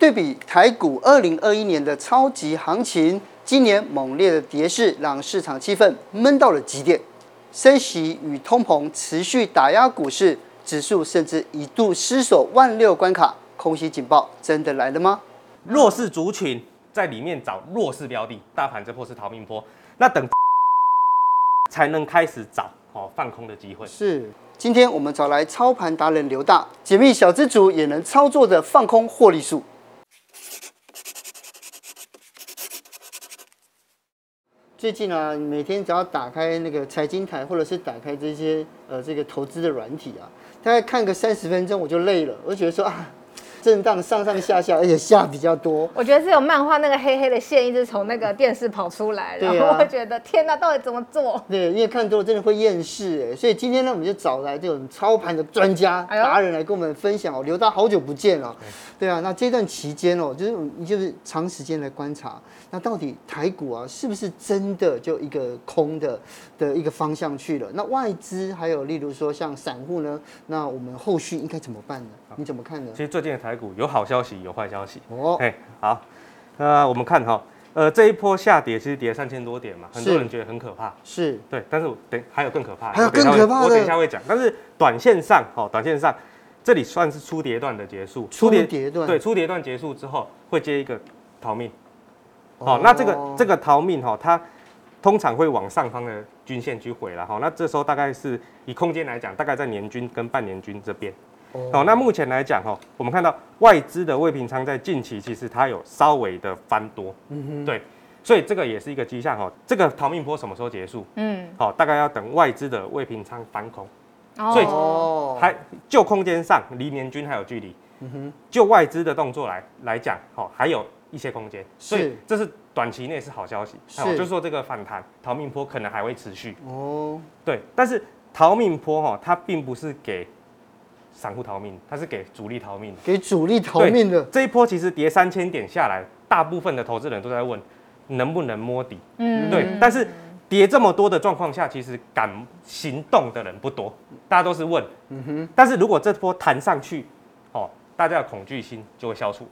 对比台股二零二一年的超级行情，今年猛烈的跌势让市场气氛闷到了极点，升息与通膨持续打压股市，指数甚至一度失守万六关卡，空袭警报真的来了吗？弱势族群在里面找弱势标的，大盘这波是逃命波，那等 才能开始找哦放空的机会。是，今天我们找来操盘达人刘大，解密小资族也能操作的放空获利术。最近啊，每天只要打开那个财经台，或者是打开这些呃这个投资的软体啊，大概看个三十分钟我就累了，我就觉得说啊。震荡上上下下，而且下比较多。我觉得是有漫画那个黑黑的线一直从那个电视跑出来，然后我会觉得天哪，到底怎么做？对，因为看多了真的会厌世哎。所以今天呢，我们就找来这种操盘的专家达人来跟我们分享哦。刘大好久不见了，对啊。那这段期间哦，就是你就是长时间来观察，那到底台股啊是不是真的就一个空的的一个方向去了？那外资还有例如说像散户呢，那我们后续应该怎么办呢？你怎么看呢？其实最近的台股有好消息，有坏消息。哦，哎，好，那我们看哈，呃，这一波下跌其实跌三千多点嘛，很多人觉得很可怕。是，对，但是等还有更可怕，还有更可怕的，我等一下会讲。但是短线上，哦，短线上，这里算是初跌段的结束。初跌段，对，初跌段结束之后会接一个逃命。好，那这个这个逃命哈，它通常会往上方的均线去回来。哈，那这时候大概是以空间来讲，大概在年均跟半年均这边。好，那目前来讲哈，我们看到外资的未平仓在近期其实它有稍微的翻多，嗯哼，对，所以这个也是一个迹象哈。这个逃命坡什么时候结束？嗯，好，大概要等外资的未平仓翻空，所以还就空间上离年均还有距离，嗯哼，就外资的动作来来讲，好，还有一些空间，所以这是短期内是好消息，是，就是说这个反弹逃命坡可能还会持续，哦，对，但是逃命坡哈，它并不是给。散户逃命，它是给主力逃命，给主力逃命的。这一波其实跌三千点下来，大部分的投资人都在问能不能摸底。嗯，对。但是跌这么多的状况下，其实敢行动的人不多，大家都是问。嗯哼。但是如果这波弹上去，哦，大家的恐惧心就会消除，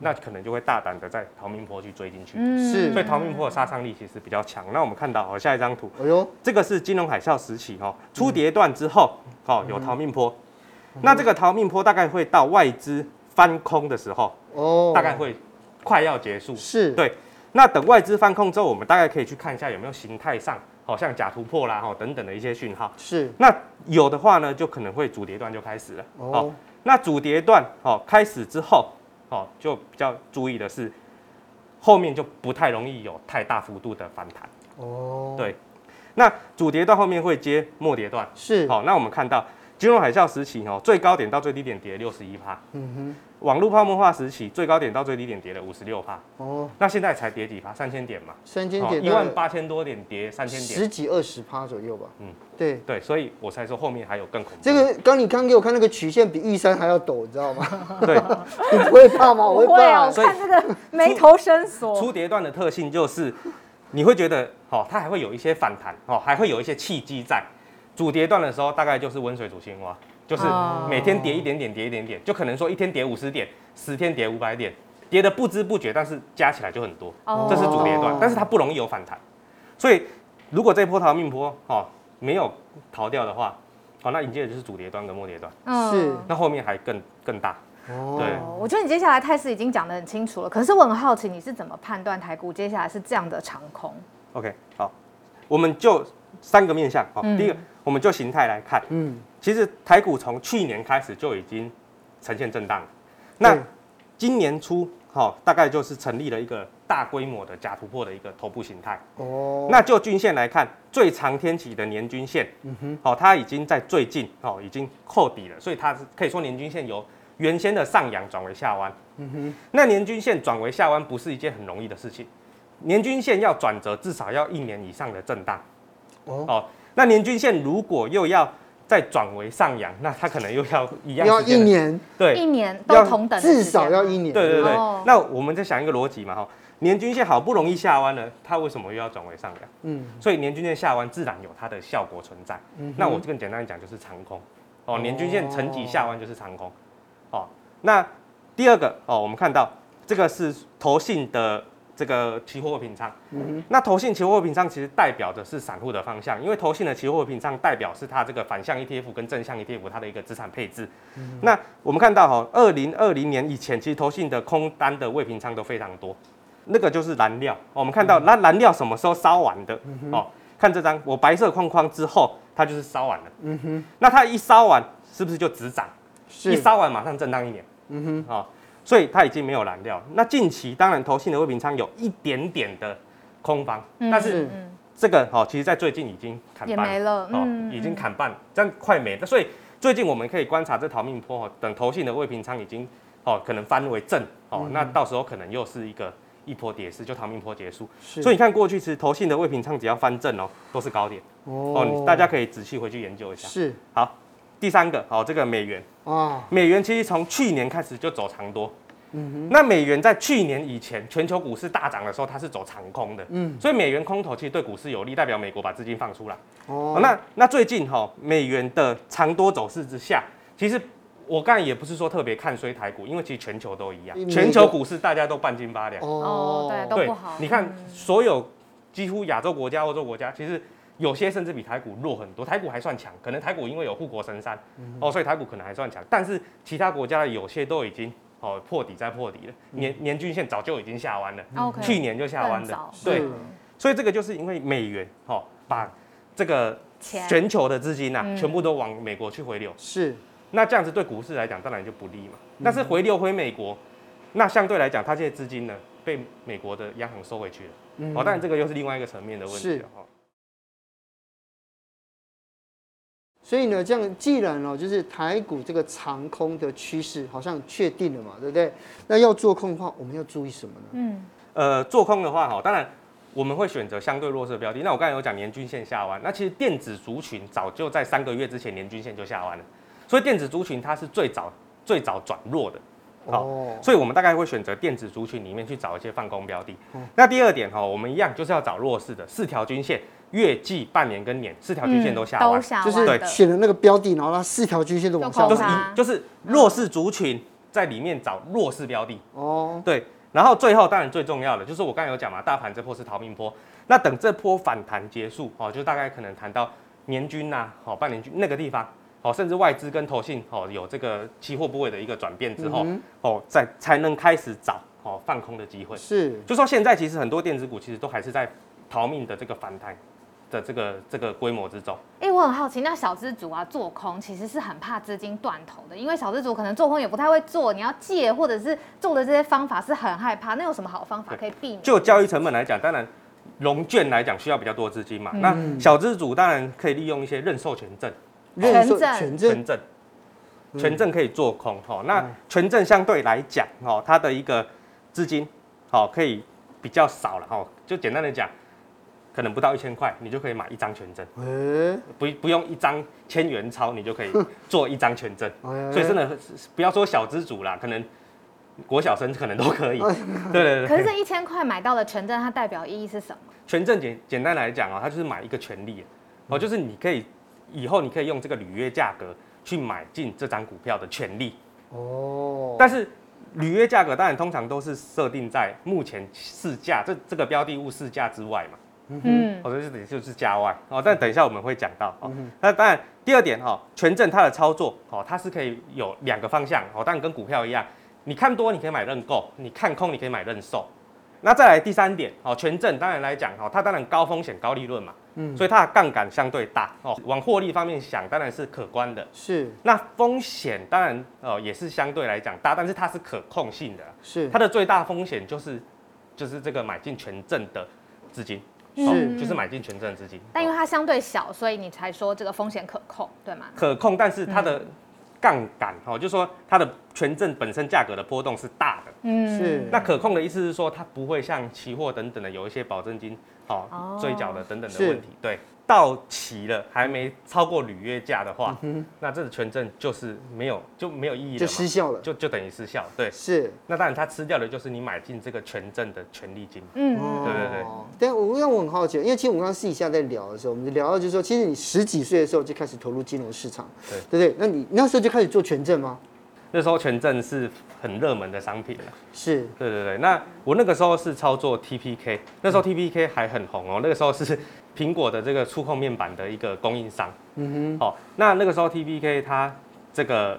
那可能就会大胆的在逃命坡去追进去。嗯，是。所以逃命坡的杀伤力其实比较强。那我们看到哦，下一张图，哎呦，这个是金融海啸时期哦，初跌段之后，哦，有逃命波。那这个逃命坡大概会到外资翻空的时候，哦，大概会快要结束。是，对。那等外资翻空之后，我们大概可以去看一下有没有形态上，好像假突破啦，哈，等等的一些讯号。是。那有的话呢，就可能会主跌段就开始了。哦。那主跌段，哦，开始之后，哦，就比较注意的是，后面就不太容易有太大幅度的反弹。哦。对。那主跌段后面会接末跌段。是。好，那我们看到。金融海啸时期，哦，最高点到最低点跌六十一趴。嗯哼。网络泡沫化时期，最高点到最低点跌了五十六趴。哦。那现在才跌几趴？三千点嘛。三千点。一万八千多点跌三千点。十几二十趴左右吧。嗯，对对，所以我才说后面还有更恐怖。这个刚你刚给我看那个曲线比玉山还要陡，你知道吗？对。你不会怕吗？我会怕。我看这个眉头深锁。初跌段的特性就是，你会觉得，哦，它还会有一些反弹，哦，还会有一些契机在。主跌段的时候，大概就是温水煮青蛙，就是每天跌一点点，跌一点点，就可能说一天跌五十点，十天跌五百点，跌的不知不觉，但是加起来就很多，这是主跌段，但是它不容易有反弹，所以如果这波逃命波哦没有逃掉的话，好，那迎接的就是主跌段跟末跌段，是，那后面还更更大，哦，对，我觉得你接下来态势已经讲得很清楚了，可是我很好奇你是怎么判断台股接下来是这样的长空？OK，好，我们就三个面向，好，第一个。我们就形态来看，嗯，其实台股从去年开始就已经呈现震荡，那今年初，哈，大概就是成立了一个大规模的假突破的一个头部形态。哦，那就均线来看，最长天期的年均线，嗯哼，好，它已经在最近，哦，已经扣底了，所以它是可以说年均线由原先的上扬转为下弯。嗯哼，那年均线转为下弯不是一件很容易的事情，年均线要转折至少要一年以上的震荡。哦。那年均线如果又要再转为上扬，那它可能又要一样要一年，对，一年都同等，至少要一年。对对对。那我们再想一个逻辑嘛，哈，年均线好不容易下弯了，它为什么又要转为上扬？嗯，所以年均线下弯自然有它的效果存在。嗯，那我更简单讲就是长空。哦，年均线沉寂下弯就是长空。哦，那第二个哦，我们看到这个是投信的这个期货品仓。嗯。那投信期货品仓其实代表的是散户的方向，因为投信的期货品仓代表是它这个反向 ETF 跟正向 ETF 它的一个资产配置。嗯。那我们看到哈，二零二零年以前，其实投信的空单的未平仓都非常多，那个就是燃料。我们看到那燃料什么时候烧完的？哦，看这张，我白色框框之后，它就是烧完了。嗯哼。那它一烧完，是不是就止涨？是。一烧完马上震荡一年。嗯哼。好。所以它已经没有燃料。那近期当然投信的未平仓有一点点的空方，嗯、但是这个哈，其实在最近已经砍半没了，嗯、已经砍半，这样快没了。所以最近我们可以观察这逃命波，等投信的未平仓已经哦可能翻为正哦，嗯、那到时候可能又是一个一波跌势，就逃命坡结束。所以你看过去其实投信的未平仓只要翻正哦，都是高点哦，哦，大家可以仔细回去研究一下。是好。第三个，好，这个美元。啊，美元其实从去年开始就走长多，嗯哼，那美元在去年以前全球股市大涨的时候，它是走长空的，嗯，所以美元空头其实对股市有利，代表美国把资金放出来，哦，那那最近哈，美元的长多走势之下，其实我刚才也不是说特别看衰台股，因为其实全球都一样，全球股市大家都半斤八两，哦，对，都不好，你看所有几乎亚洲国家、欧洲国家，其实。有些甚至比台股弱很多，台股还算强，可能台股因为有护国神山，嗯、哦，所以台股可能还算强。但是其他国家的有些都已经哦破底再破底了，嗯、年年均线早就已经下弯了，嗯、去年就下弯了。对，所以这个就是因为美元哦把这个全球的资金呐、全部都往美国去回流，是。那这样子对股市来讲当然就不利嘛。嗯、但是回流回美国，那相对来讲，它这些资金呢被美国的央行收回去了。嗯、哦，当然这个又是另外一个层面的问题了哈。所以呢，这样既然哦，就是台股这个长空的趋势好像确定了嘛，对不对？那要做空的话，我们要注意什么呢？嗯，呃，做空的话哈，当然我们会选择相对弱势的标的。那我刚才有讲年均线下弯，那其实电子族群早就在三个月之前年均线就下弯了，所以电子族群它是最早最早转弱的。好，哦、所以我们大概会选择电子族群里面去找一些放空标的。嗯、那第二点哈，我们一样就是要找弱势的四条均线。月季、半年跟年四条均线都下弯，嗯、就是对选了那个标的，然后它四条均线都往下，就是一就是弱势族群在里面找弱势标的。哦，对，然后最后当然最重要的就是我刚才有讲嘛，大盘这波是逃命波，那等这波反弹结束哦，就大概可能谈到年均呐、啊，好半年均那个地方，哦，甚至外资跟投信哦有这个期货部位的一个转变之后，嗯、哦，再才能开始找哦放空的机会，是，就说现在其实很多电子股其实都还是在逃命的这个反弹。的这个这个规模之中，哎、欸，我很好奇，那小资主啊做空其实是很怕资金断头的，因为小资主可能做空也不太会做，你要借或者是做的这些方法是很害怕。那有什么好方法可以避免？就交易成本来讲，当然融券来讲需要比较多资金嘛。嗯、那小资主当然可以利用一些认售权证，认证，权证，权证可以做空哈。那权证相对来讲哈，它的一个资金好可以比较少了哈。就简单的讲。可能不到一千块，你就可以买一张权证，欸、不不用一张千元钞，你就可以做一张权证，欸、所以真的不要说小资主啦，可能国小生可能都可以。欸、对对对。可是这一千块买到的权证，它代表意义是什么？权证简简单来讲啊、喔，它就是买一个权利哦，就是你可以以后你可以用这个履约价格去买进这张股票的权利哦。但是履约价格当然通常都是设定在目前市价这这个标的物市价之外嘛。嗯，我觉得这里就是价外哦，但等一下我们会讲到哦。那当然，第二点哈，权证它的操作哦，它是可以有两个方向哦，当然跟股票一样，你看多你可以买认购，你看空你可以买认售。那再来第三点哦，权证当然来讲哦，它当然高风险高利润嘛，嗯，所以它的杠杆相对大哦，往获利方面想当然是可观的。是，那风险当然哦也是相对来讲大，但是它是可控性的。是，它的最大风险就是就是这个买进权证的资金。是、哦，就是买进权证资金，但因为它相对小，所以你才说这个风险可控，对吗？可控，但是它的杠杆，哦，就是说它的权证本身价格的波动是大的，嗯，是。那可控的意思是说，它不会像期货等等的有一些保证金，哦，追缴的等等的问题，对。到期了还没超过履约价的话，嗯、那这个权证就是没有就没有意义了，就失效了，就就等于失效。对，是。那当然，它吃掉的就是你买进这个权证的权利金。嗯，对对对。但我让我很好奇，因为其实我们刚刚私底下在聊的时候，我们就聊到就是说，其实你十几岁的时候就开始投入金融市场，对对不对？那你那时候就开始做权证吗？那时候权证是很热门的商品了。是，对对对。那我那个时候是操作 TPK，那时候 TPK 还很红哦。那个时候是 苹果的这个触控面板的一个供应商。嗯哼。哦，那那个时候 TPK 它这个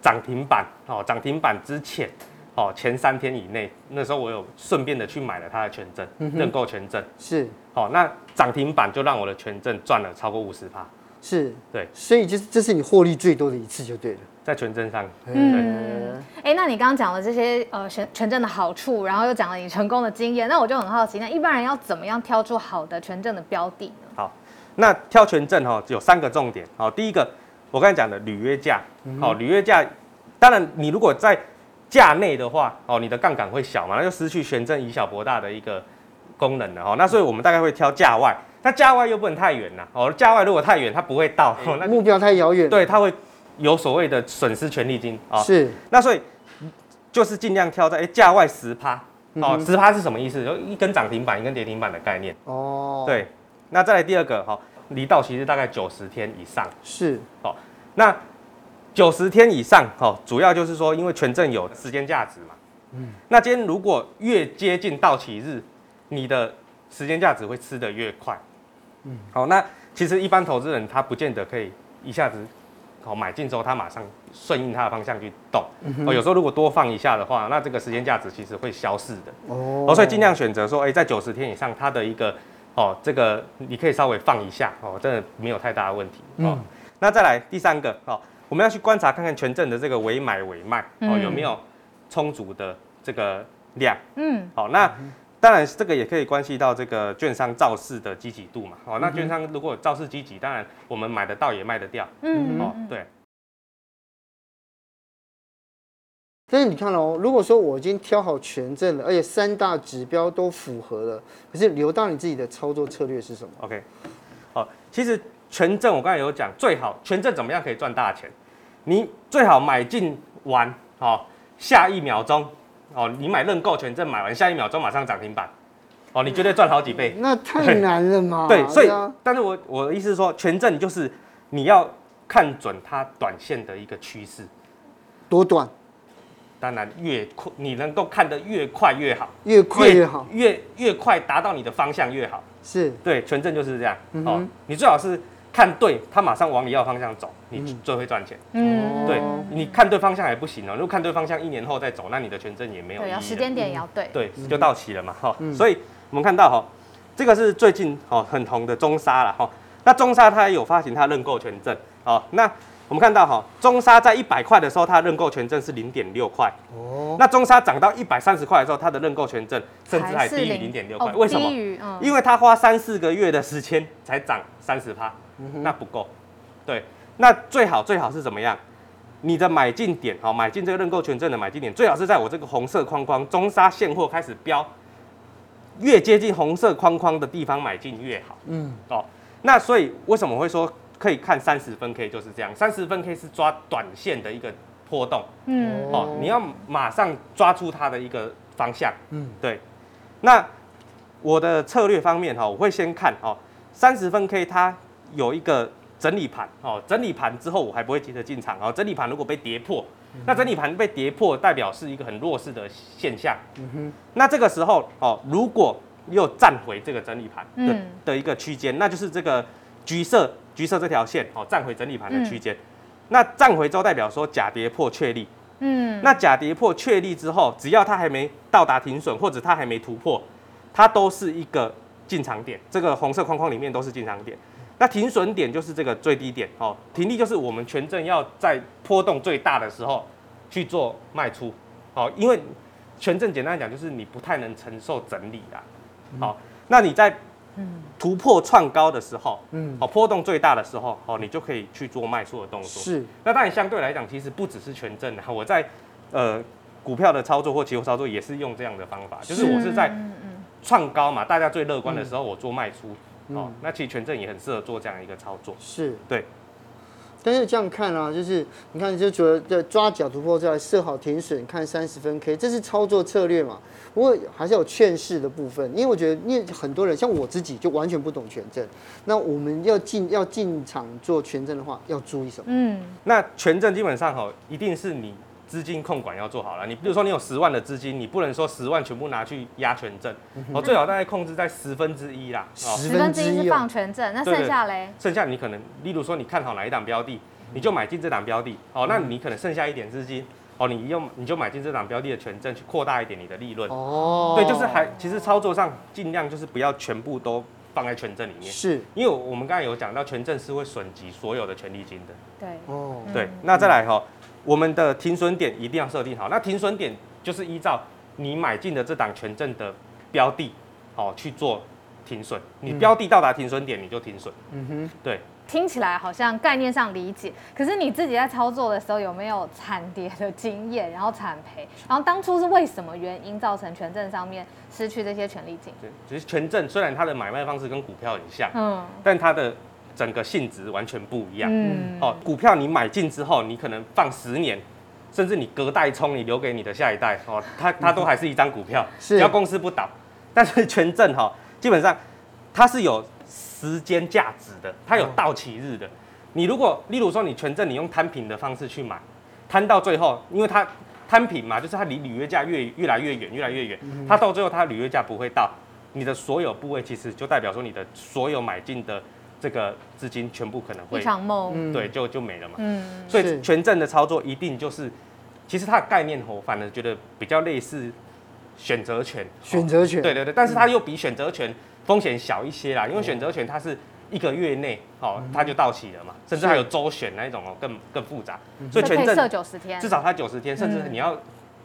涨停板哦，涨停板之前哦，前三天以内，那时候我有顺便的去买了它的权证，嗯、认购权证。是。好、哦，那涨停板就让我的权证赚了超过五十趴。是，对，所以就是这是你获利最多的一次就对了，在权证上。嗯，哎、欸，那你刚刚讲了这些呃权权证的好处，然后又讲了你成功的经验，那我就很好奇，那一般人要怎么样挑出好的权证的标的呢？好，那挑权证哈有三个重点。好，第一个我刚才讲的履约价，好，履约价，当然你如果在价内的话，哦，你的杠杆会小嘛，那就失去权证以小博大的一个功能了哈。那所以我们大概会挑价外。那价外又不能太远呐，哦，价外如果太远，它不会到，哦、那目标太遥远，对，它会有所谓的损失权利金啊。是，那所以就是尽量挑在哎价外十趴，哦，十趴是什么意思？就一根涨停板，一根跌停板的概念。哦，对，那再来第二个哈，离到期日大概九十天以上。是，哦，那九十天以上，哈，主要就是说，因为权证有时间价值嘛。嗯。那今天如果越接近到期日，你的时间价值会吃得越快。嗯，好，那其实一般投资人他不见得可以一下子好买进之后，他马上顺应他的方向去动。哦，有时候如果多放一下的话，那这个时间价值其实会消逝的。哦，所以尽量选择说，哎，在九十天以上，它的一个哦，这个你可以稍微放一下哦，真的没有太大的问题。哦，那再来第三个哦，我们要去观察看看权证的这个委买委卖哦有没有充足的这个量。嗯，好，那。当然，这个也可以关系到这个券商造市的积极度嘛。哦，那券商如果造市积极，当然我们买得到也卖得掉。嗯，哦，对。但是你看哦，如果说我已经挑好权证了，而且三大指标都符合了，可是留到你自己的操作策略是什么？OK，好，其实权证我刚才有讲，最好权证怎么样可以赚大钱？你最好买进完，哦，下一秒钟。哦，你买认购权证买完，下一秒钟马上涨停板，哦，你绝对赚好几倍。那太难了嘛？对，所以，但是我我的意思是说，权证就是你要看准它短线的一个趋势，多短？当然越快，你能够看得越快越好，越快越好，越越，越快达到你的方向越好。是，对，权证就是这样。嗯、哦，你最好是。看对，他马上往你要方向走，你最会赚钱。嗯，对，你看对方向也不行哦。如果看对方向，一年后再走，那你的权证也没有意义。对，要时间点也要对。对，就到期了嘛，哈。所以我们看到哈，这个是最近哦很红的中沙了哈。那中沙它也有发行它认购权证哦。那我们看到哈，中沙在一百块的时候，它认购权证是零点六块。哦。那中沙涨到一百三十块的时候，它的认购权证甚至还低于零点六块。为什么？因为它花三四个月的时间才涨三十趴。那不够，对，那最好最好是怎么样？你的买进点，好，买进这个认购权证的买进点，最好是在我这个红色框框中沙现货开始飙，越接近红色框框的地方买进越好。嗯，哦，那所以为什么会说可以看三十分 K 就是这样？三十分 K 是抓短线的一个波动。嗯，哦，你要马上抓住它的一个方向。嗯，对。那我的策略方面哈，我会先看哦，三十分 K 它。有一个整理盘哦，整理盘之后我还不会急着进场哦。整理盘如果被跌破，那整理盘被跌破代表是一个很弱势的现象。嗯哼。那这个时候哦，如果又站回这个整理盘的的一个区间，那就是这个橘色橘色这条线哦，站回整理盘的区间。那站回之后代表说假跌破确立。嗯。那假跌破确立之后，只要它还没到达停损或者它还没突破，它都是一个进场点。这个红色框框里面都是进场点。那停损点就是这个最低点哦，停利就是我们权证要在波动最大的时候去做卖出，哦，因为权证简单来讲就是你不太能承受整理啦，好，那你在突破创高的时候，嗯，哦，波动最大的时候，哦，你就可以去做卖出的动作。是，那当然相对来讲，其实不只是权证啊，我在呃股票的操作或期货操作也是用这样的方法，就是我是在创高嘛，大家最乐观的时候我做卖出。哦，那其实权证也很适合做这样一个操作，是。对。但是这样看啊，就是你看，就觉得在抓脚突破之外，设好停损，看三十分 K，这是操作策略嘛。不过还是有劝世的部分，因为我觉得，因为很多人像我自己就完全不懂权证，那我们要进要进场做权证的话，要注意什么？嗯，那权证基本上哈，一定是你资金控管要做好了。你比如说你有十万的资金，你不能说十万全部拿去压权证，哦，最好大概控制在十分之一啦。十分之一是放权证，那剩下嘞？剩下你可能，例如说你看好哪一档标的，你就买进这档标的，哦，那你可能剩下一点资金，哦，你用你就买进这档标的的权证去扩大一点你的利润。哦，对，就是还其实操作上尽量就是不要全部都。放在权证里面，是因为我们刚才有讲到，权证是会损及所有的权利金的。对，哦，对，那再来哈，我们的停损点一定要设定好。那停损点就是依照你买进的这档权证的标的，好去做停损。你标的到达停损点，你就停损。嗯哼，对。听起来好像概念上理解，可是你自己在操作的时候有没有惨跌的经验，然后惨赔？然后当初是为什么原因造成权证上面失去这些权利金？对，其实权证虽然它的买卖方式跟股票很像，嗯，但它的整个性质完全不一样。嗯，哦，股票你买进之后，你可能放十年，甚至你隔代冲，你留给你的下一代，哦，它它都还是一张股票，只要公司不倒。但是权证哈，基本上它是有。时间价值的，它有到期日的。你如果，例如说，你权证你用摊平的方式去买，摊到最后，因为它摊平嘛，就是它离履约价越越来越远，越来越远，它到最后它履约价不会到，你的所有部位其实就代表说你的所有买进的这个资金全部可能会一场梦，对，就就没了嘛。嗯，所以权证的操作一定就是，其实它的概念我反而觉得比较类似选择权，选择权，对对对，但是它又比选择权。风险小一些啦，因为选择权它是一个月内哦，它就到期了嘛，甚至还有周选那一种哦，更更复杂。所以权证九十天，至少它九十天，甚至你要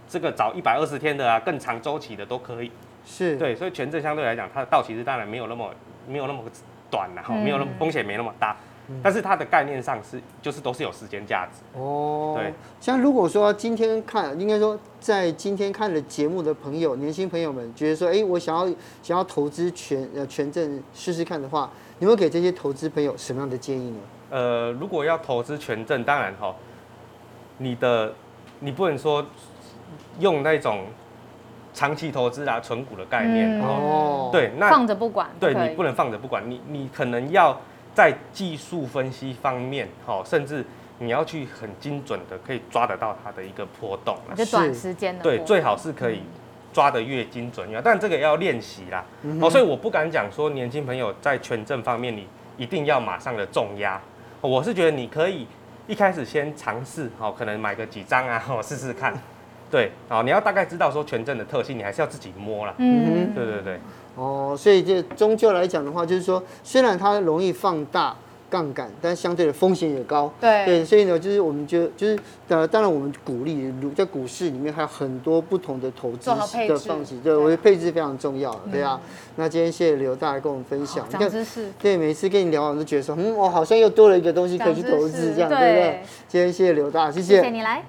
这个找一百二十天的啊，更长周期的都可以。是。对，所以权证相对来讲，它的到期日当然没有那么没有那么短了哈，没有那么风险没那么大。但是它的概念上是，就是都是有时间价值哦。对，像如果说今天看，应该说在今天看了节目的朋友，年轻朋友们觉得说，哎，我想要想要投资权呃权证试试看的话，你会给这些投资朋友什么样的建议呢？呃，如果要投资权证，当然哈，你的你不能说用那种长期投资啊、存股的概念。哦。对，那放着不管，对你不能放着不管，你你可能要。在技术分析方面，好，甚至你要去很精准的可以抓得到它的一个波动，就短时间的，对，最好是可以抓得越精准越好，但这个要练习啦，哦，所以我不敢讲说年轻朋友在权证方面你一定要马上的重压，我是觉得你可以一开始先尝试，好，可能买个几张啊，我试试看，对，好，你要大概知道说权证的特性，你还是要自己摸啦，嗯，对对对。哦，所以这终究来讲的话，就是说，虽然它容易放大杠杆，但相对的风险也高。对对，所以呢，就是我们觉得，就是呃，当然我们鼓励，在股市里面还有很多不同的投资的方式，对，我觉得配置非常重要，对啊。那今天谢谢刘大来跟我们分享，长知识。对，每次跟你聊完都觉得说，嗯，我好像又多了一个东西可以去投资，这样对不对？今天谢谢刘大，谢谢。谢谢你来。